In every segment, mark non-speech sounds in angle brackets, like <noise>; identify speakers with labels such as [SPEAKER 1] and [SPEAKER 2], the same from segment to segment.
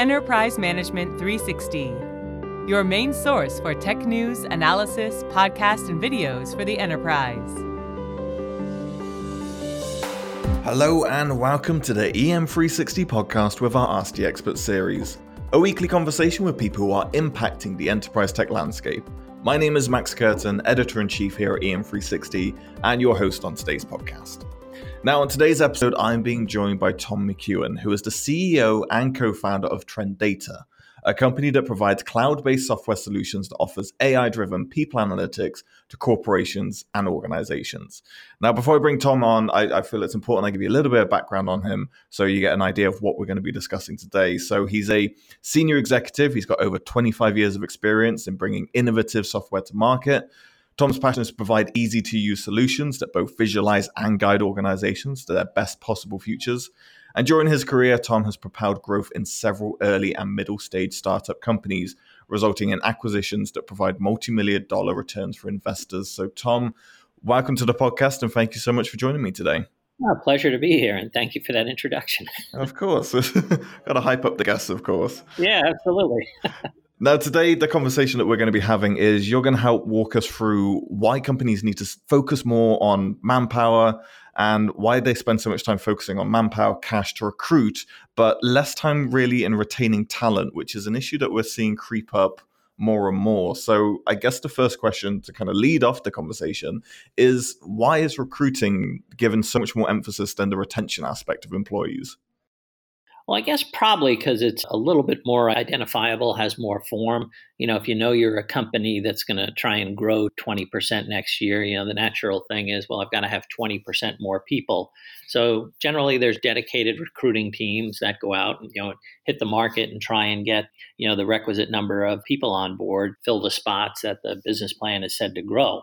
[SPEAKER 1] Enterprise Management 360, your main source for tech news, analysis, podcasts, and videos for the enterprise.
[SPEAKER 2] Hello, and welcome to the EM360 podcast with our Ask the Expert series, a weekly conversation with people who are impacting the enterprise tech landscape. My name is Max Curtin, editor in chief here at EM360, and your host on today's podcast. Now, on today's episode, I'm being joined by Tom McEwen, who is the CEO and co founder of TrenData, a company that provides cloud based software solutions that offers AI driven people analytics to corporations and organizations. Now, before I bring Tom on, I, I, feel it's important I give you a little bit of background on him so you get an idea of what we're going to be discussing today. So, he's a senior executive, he's got over 25 years of experience in bringing innovative software to market. Tom's passion is to provide easy to use solutions that both visualize and guide organizations to their best possible futures. And during his career, Tom has propelled growth in several early and middle stage startup companies, resulting in acquisitions that provide multi million dollar returns for investors. So, Tom, welcome to the podcast and thank you so much for joining me today.
[SPEAKER 3] Oh, pleasure to be here, and thank you for that introduction.
[SPEAKER 2] of course. <laughs> Got to hype up the guests, of course.
[SPEAKER 3] Yeah, absolutely. <laughs>
[SPEAKER 2] Now, today, the conversation that we're going to be having is you're going to help walk us through why companies need to focus more on manpower and why they spend so much time focusing on manpower, cash to recruit, but less time really in retaining talent, which is an issue that we're seeing creep up more and more. So, I guess the first question to kind of lead off the conversation is why is recruiting given so much more emphasis than the retention aspect of employees?
[SPEAKER 3] Well, I guess probably because it's a little bit more identifiable, has more form. You know, if you know you're a company that's going to try and grow 20% next year, you know, the natural thing is, well, I've got to have 20% more people. So generally, there's dedicated recruiting teams that go out and, you know, hit the market and try and get, you know, the requisite number of people on board, fill the spots that the business plan is said to grow.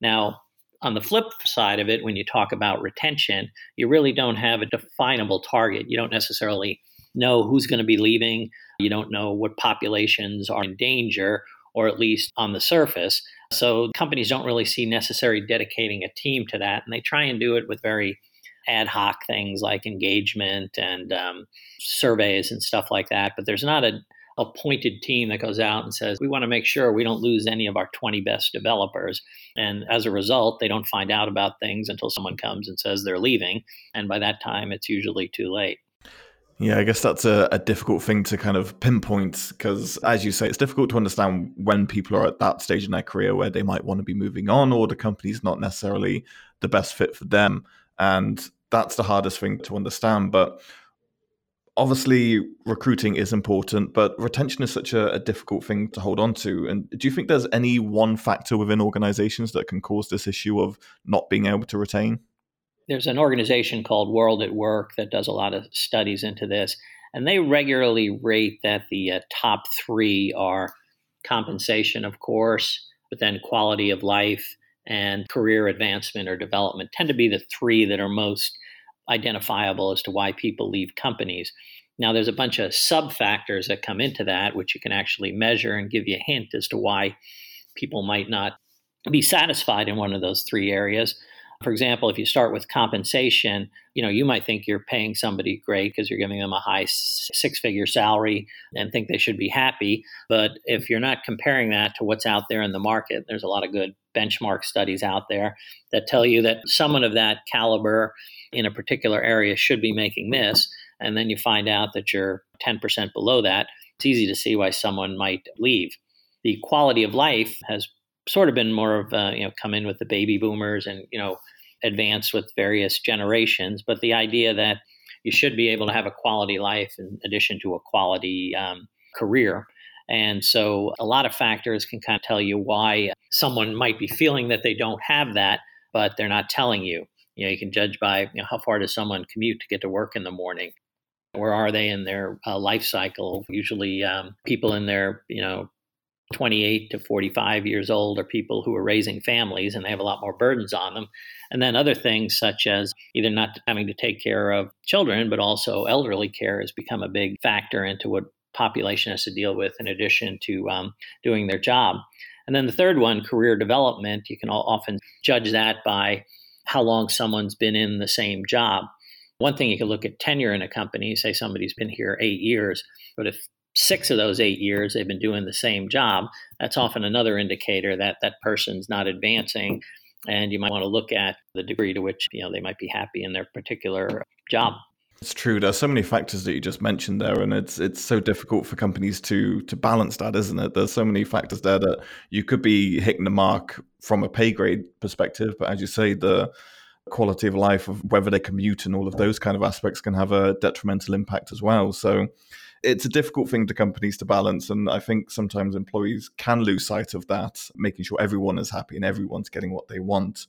[SPEAKER 3] Now, on the flip side of it, when you talk about retention, you really don't have a definable target. You don't necessarily know who's going to be leaving. You don't know what populations are in danger, or at least on the surface. So companies don't really see necessary dedicating a team to that, and they try and do it with very ad hoc things like engagement and um, surveys and stuff like that. But there's not a appointed team that goes out and says, we want to make sure we don't lose any of our 20 best developers. And as a result, they don't find out about things until someone comes and says they're leaving. And by that time, it's usually too late.
[SPEAKER 2] Yeah, I guess that's a, a difficult thing to kind of pinpoint because, as you say, it's difficult to understand when people are at that stage in their career where they might want to be moving on or the company's not necessarily the best fit for them. And that's the hardest thing to understand. But obviously recruiting is important, but retention is such a, a, difficult thing to hold on to. And do you think there's any one factor within organizations that can cause this issue of not being able to retain?
[SPEAKER 3] There's an organization called World at Work that does a lot of studies into this, and they regularly rate that the uh, top three are compensation, of course, but then quality of life and career advancement or development tend to be the three that are most identifiable as to why people leave companies. Now, there's a bunch of sub factors that come into that, which you can actually measure and give you a hint as to why people might not be satisfied in one of those three areas. For example, if you start with compensation, you know, you might think you're paying somebody great because you're giving them a high six-figure salary and think they should be happy. But if you're not comparing that to what's out there in the market, there's a lot of good benchmark studies out there that tell you that someone of that caliber in a particular area should be making this. And then you find out that you're 10% below that. It's easy to see why someone might leave. The quality of life has sort of been more of a, you know come in with the baby boomers and you know advanced with various generations but the idea that you should be able to have a quality life in addition to a quality um, career and so a lot of factors can kind of tell you why someone might be feeling that they don't have that but they're not telling you. You know you can judge by you know, how far does someone commute to get to work in the morning? Where are they in their uh, life cycle? Usually um, people in their you know 28 to 45 years old are people who are raising families and they have a lot more burdens on them. And then other things such as either not having to take care of children, but also elderly care has become a big factor into what population has to deal with in addition to um, doing their job. And then the third one, career development, you can often judge that by how long someone's been in the same job. One thing you can look at tenure in a company, say somebody's been here eight years, but if six of those eight years they've been doing the same job, that's often another indicator that that person's not advancing. And you might want to look at the degree to which you know they might be happy in their particular job.
[SPEAKER 2] It's true. There's so many factors that you just mentioned there, and it's it's so difficult for companies to to balance that, isn't it? There's so many factors there that you could be hitting the mark from a pay grade perspective, but as you say, the quality of life of whether they commute and all of those kind of aspects can have a detrimental impact as well. So it's a difficult thing to companies to balance. And I think sometimes employees can lose sight of that, making sure everyone is happy and everyone's getting what they want.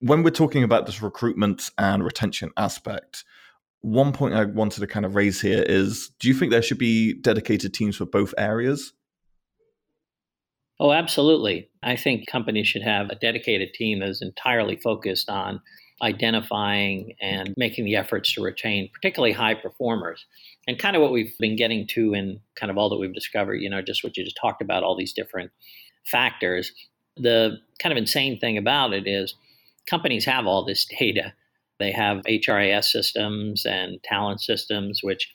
[SPEAKER 2] When we're talking about this recruitment and retention aspect, one point I wanted to kind of raise here is do you think there should be dedicated teams for both areas?
[SPEAKER 3] Oh, absolutely. I think companies should have a dedicated team that is entirely focused on identifying and making the efforts to retain particularly high performers. And kind of what we've been getting to in kind of all that we've discovered, you know, just what you just talked about, all these different factors. The kind of insane thing about it is companies have all this data. They have HRIS systems and talent systems, which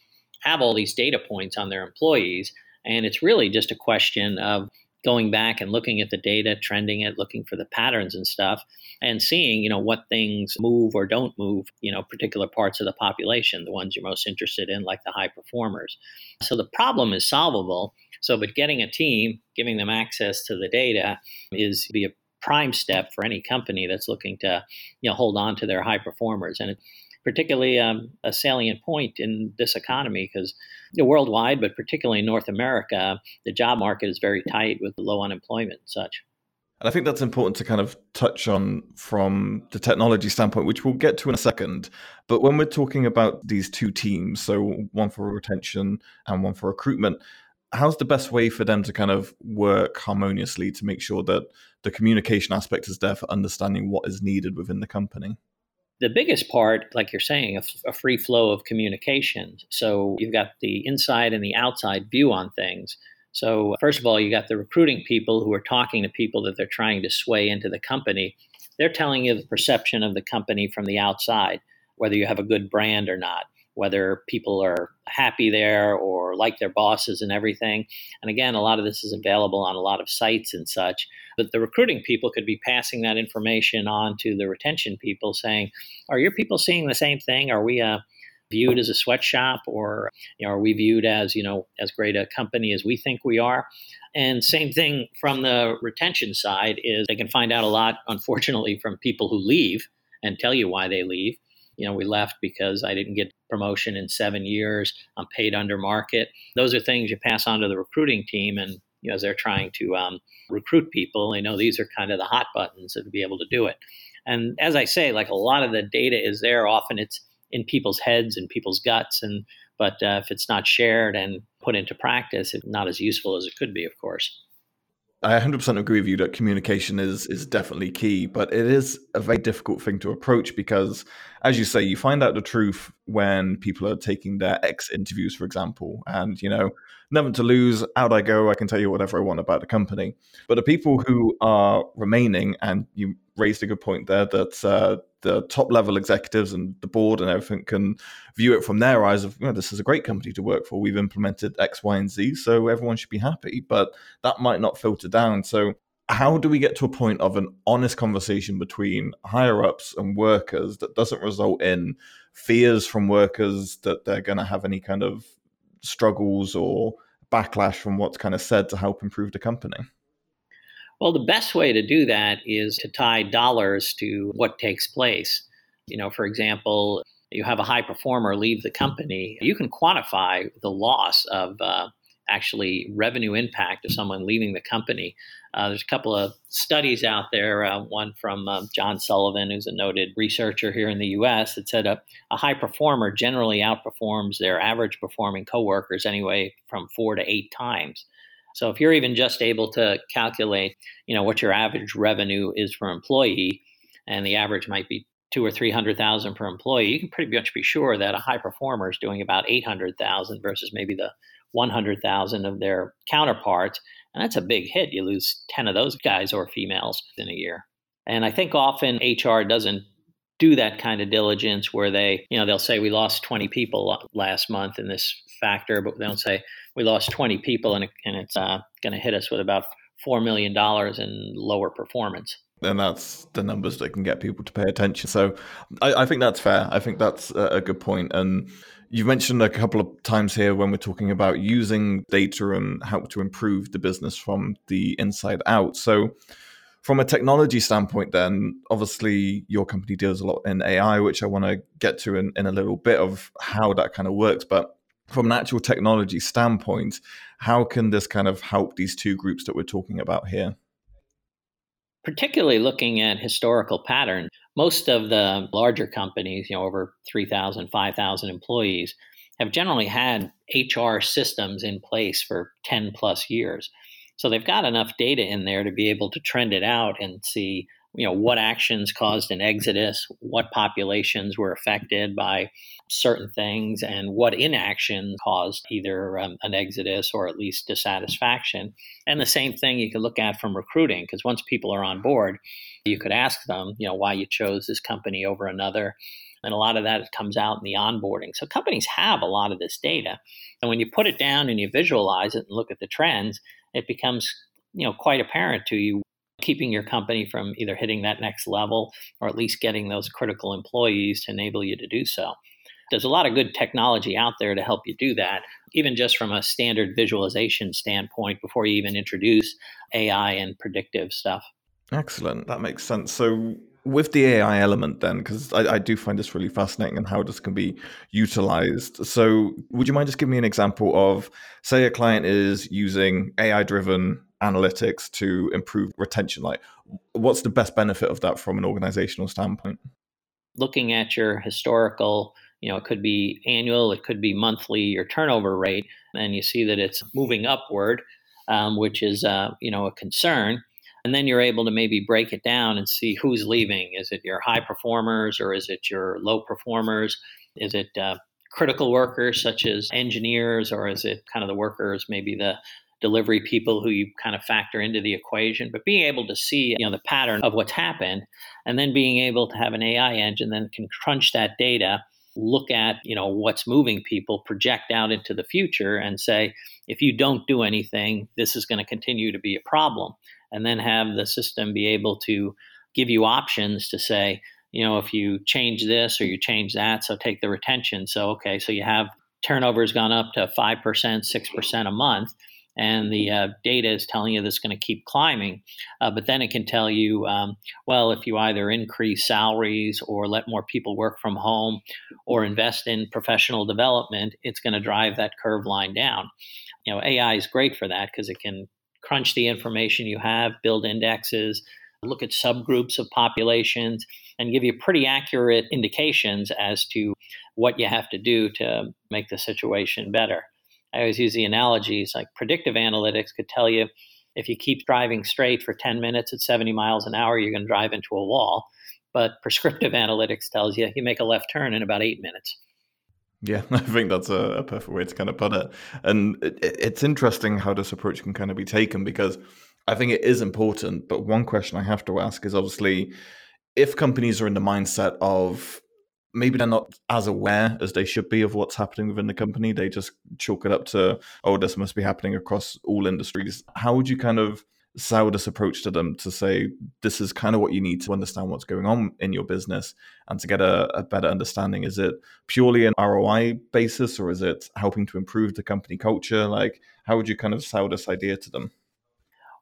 [SPEAKER 3] have all these data points on their employees. And it's really just a question of going back and looking at the data, trending it, looking for the patterns and stuff, and seeing, you know, what things move or don't move, you know, particular parts of the population, the ones you're most interested in, like the high performers. So the problem is solvable. So, but getting a team, giving them access to the data is be a prime step for any company that's looking to, you know, hold on to their high performers. And it, particularly um, a salient point in this economy because worldwide, but particularly in North America, the job market is very tight with low unemployment and such.
[SPEAKER 2] And I think that's important to kind of touch on from the technology standpoint, which we'll get to in a second. But when we're talking about these two teams, so one for retention and one for recruitment, how's the best way for them to kind of work harmoniously to make sure that the communication aspect is there for understanding what is needed within the company?
[SPEAKER 3] the biggest part, like you're saying, a, a, free flow of communication. So you've got the inside and the outside view on things. So, first of all, you got the recruiting people who are talking to people that they're trying to sway into the company. They're telling you the perception of the company from the outside, whether you have a good brand or not whether people are happy there or like their bosses and everything. And again, a lot of this is available on a lot of sites and such. But the recruiting people could be passing that information on to the retention people saying, Are your people seeing the same thing? Are we uh, viewed as a sweatshop or you know, are we viewed as, you know, as great a company as we think we are? And same thing from the retention side is they can find out a lot, unfortunately, from people who leave and tell you why they leave you know, we left because I didn't get promotion in seven years. I'm paid under market. Those are things you pass on to the recruiting team, and you know, as they're trying to um, recruit people, they know these are kind of the hot buttons to be able to do it. And as I say, like a lot of the data is there. Often it's in people's heads and people's guts, and but uh, if it's not shared and put into practice, it's not as useful as it could be, of course.
[SPEAKER 2] I 100% agree with you that communication is is definitely key, but it is a very difficult thing to approach because, as you say, you find out the truth when people are taking their ex interviews, for example, and you know, nothing to lose. Out I go. I can tell you whatever I want about the company. But the people who are remaining, and you raised a good point there that uh, the top level executives and the board and everything can view it from their eyes of you know, this is a great company to work for. We've implemented X, Y, and Z, so everyone should be happy. But that might not filter down. So how do we get to a point of an honest conversation between higher ups and workers that doesn't result in fears from workers that they're going to have any kind of struggles or backlash from what's kind of said to help improve the company?
[SPEAKER 3] Well, the best way to do that is to tie dollars to what takes place. You know, for example, you have a high performer leave the company, you can quantify the loss of uh, actually revenue impact of someone leaving the company. Uh, there's a couple of studies out there, uh, one from um, John Sullivan, who's a noted researcher here in the US, that said a, a high performer generally outperforms their average performing coworkers anyway from four to eight times. So if you're even just able to calculate, you know, what your average revenue is for employee, and the average might be two or three hundred thousand per employee, you can pretty much be sure that a high performer is doing about eight hundred thousand versus maybe the one hundred thousand of their counterparts, and that's a big hit. You lose ten of those guys or females in a year. And I think often HR doesn't do that kind of diligence where they, you know, they'll say we lost 20 people last month in this factor, but they don't say we lost 20 people and, and it's uh, going to hit us with about $4 million in lower performance.
[SPEAKER 2] And that's the numbers that can get people to pay attention. So I, I think that's fair. I think that's a good point. And You've mentioned a couple of times here when we're talking about using data and how to improve the business from the inside out. So, from a technology standpoint, then obviously your company deals a lot in AI, which I want to get to in, in a little bit of how that kind of works. But from an actual technology standpoint, how can this kind of help these two groups that we're talking about here?
[SPEAKER 3] Particularly looking at historical pattern, most of the larger companies, you know, over 3,000, 5,000 employees, have generally had HR systems in place for 10 plus years. So they've got enough data in there to be able to trend it out and see, you know, what actions caused an exodus, what populations were affected by certain things, and what inaction caused either um, an exodus or at least dissatisfaction. And the same thing you can look at from recruiting, because once people are on board, you could ask them, you know, why you chose this company over another. And a lot of that comes out in the onboarding. So companies have a lot of this data. And when you put it down and you visualize it and look at the trends, it becomes you know quite apparent to you keeping your company from either hitting that next level or at least getting those critical employees to enable you to do so. There's a lot of good technology out there to help you do that, even just from a standard visualization standpoint before you even introduce AI and predictive stuff.
[SPEAKER 2] Excellent. That makes sense. So, with the AI element, then, because I, I, do find this really fascinating and how this can be utilized. So, would you mind just giving me an example of, say, a client is using AI driven analytics to improve retention? Like, what's the best benefit of that from an organizational standpoint?
[SPEAKER 3] Looking at your historical, you know, it could be annual, it could be monthly, your turnover rate, and you see that it's moving upward, um, which is, uh, you know, a concern and then you're able to maybe break it down and see who's leaving. Is it your high performers or is it your low performers? Is it uh, critical workers such as engineers or is it kind of the workers, maybe the delivery people who you kind of factor into the equation? But being able to see you know the pattern of what's happened and then being able to have an AI engine that can crunch that data look at you know what's moving people project out into the future and say if you don't do anything this is going to continue to be a problem and then have the system be able to give you options to say, you know, if you change this or you change that, so take the retention. So, okay, so you have turnover has gone up to 5%, 6% a month, and the uh, data is telling you that's going to keep climbing. Uh, but then it can tell you, um, well, if you either increase salaries or let more people work from home or invest in professional development, it's going to drive that curve line down. You know, AI is great for that because it can crunch the information you have, build indexes, look at subgroups of populations, and give you pretty accurate indications as to what you have to do to make the situation better. I always use the analogies like predictive analytics could tell you if you keep driving straight for 10 minutes at 70 miles an hour, you're going to drive into a wall. But <laughs> prescriptive analytics tells you you make a left turn in about eight minutes.
[SPEAKER 2] Yeah, <laughs> I think that's a, a, perfect way to kind of put it. And it, it's interesting how this approach can kind of be taken because I think it is important. But one question I have to ask is obviously if companies are in the mindset of maybe they're not as aware as they should be of what's happening within the company, they just chalk it up to, oh, this must be happening across all industries. How would you kind of sell this approach to them to say this is kind of what you need to understand what's going on in your business and to get a, a, better understanding? Is it purely an roi basis or is it helping to improve the company culture? Like how would you kind of sell this idea to them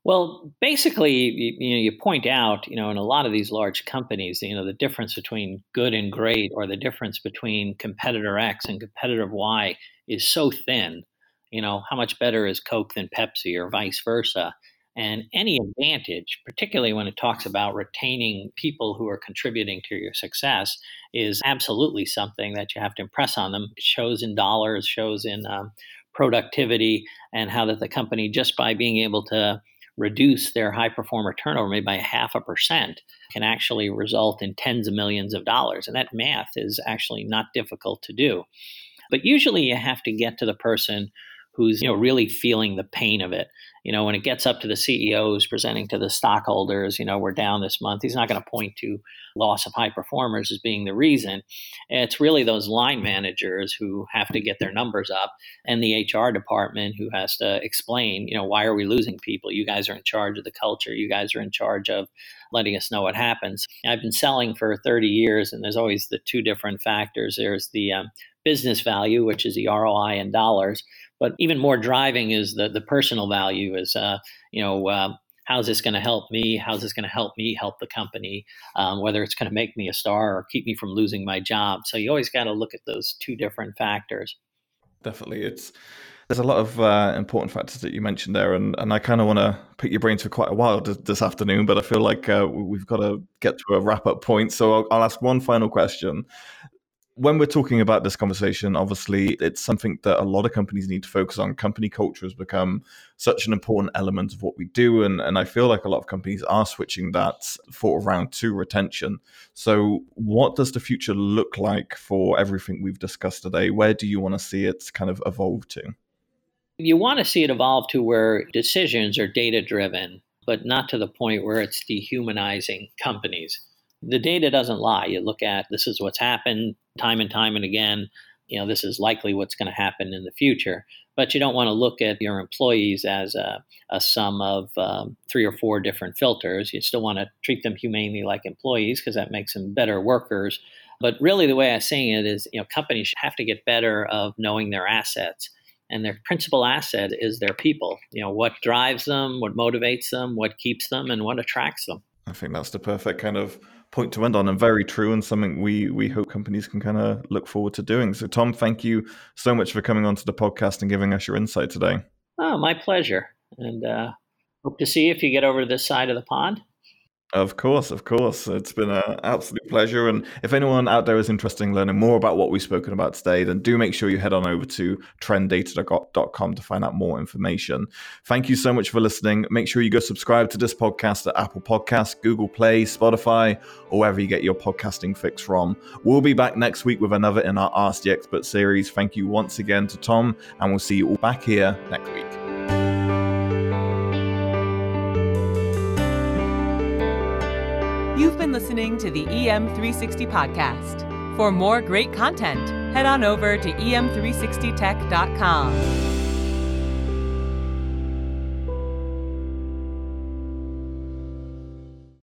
[SPEAKER 3] well basically you, you know you point out you know in a lot of these large companies you know the difference between good and great or the difference between competitor x and competitor y is so thin you know how much better is coke than pepsi or vice versa and any advantage, particularly when it talks about retaining people who are contributing to your success, is absolutely something that you have to impress on them. It shows in dollars, shows in um, productivity, and how that the company, just by being able to reduce their high performer turnover maybe by half a percent, can actually result in tens of millions of dollars. And that math is actually not difficult to do. But usually you have to get to the person who's you know really feeling the pain of it. You know, when it gets up to the CEOs presenting to the stockholders, you know, we're down this month. He's not going to point to loss of high performers as being the reason. It's really those line managers who have to get their numbers up, and the HR department who has to explain, you know, why are we losing people? You guys are in charge of the culture. You guys are in charge of letting us know what happens. I've been selling for 30 years, and there's always the two different factors. There's the um, business value, which is the ROI in dollars, but even more driving is the the personal value. Is uh, you know uh, how's this going to help me? How's this going to help me help the company? Um, whether it's going to make me a star or keep me from losing my job. So you always got to look at those two different factors.
[SPEAKER 2] Definitely, it's there's a lot of uh, important factors that you mentioned there, and, and I kind of want to pick your brains for quite a while this, this afternoon, but I feel like uh, we've got to get to a wrap up point. So I'll, I'll ask one final question when we're talking about this conversation, obviously it's something that a lot of companies need to focus on. Company culture has become such an important element of what we do, and, and I feel like a lot of companies are switching that for around to retention. So, what does the future look like for everything we've discussed today? Where do you want to see it kind of evolve to?
[SPEAKER 3] You want to see it evolve to where decisions are data driven, but not to the point where it's dehumanizing companies the data doesn't lie. You look at this is what's happened time and time and again. You know, this is likely what's going to happen in the future. But you don't want to look at your employees as a, a sum of um, three or four different filters. You still want to treat them humanely like employees because that makes them better workers. But really, the way I'm saying it is, you know, companies have to get better of knowing their assets and their principal asset is their people. You know, what drives them, what motivates them, what keeps them, and what attracts them.
[SPEAKER 2] I think that's the perfect kind of point to end on and very true and something we we hope companies can kind of look forward to doing. So Tom, thank you so much for coming onto the podcast and giving us your insight today.
[SPEAKER 3] Oh, my pleasure. And uh, hope to see you if you get over to this side of the pond.
[SPEAKER 2] Of course, of course. It's been an absolute pleasure. And if anyone out there is interested in learning more about what we've spoken about today, then do make sure you head on over to trendata.com to find out more information. Thank you so much for listening. Make sure you go subscribe to this podcast at Apple Podcasts, Google Play, Spotify, or wherever you get your podcasting fix from. We'll be back next week with another in our Ask the Expert series. Thank you once again to Tom, and we'll see you all back here next week.
[SPEAKER 1] You've been listening to the EM360 podcast. For more great content, head on over to em360tech.com.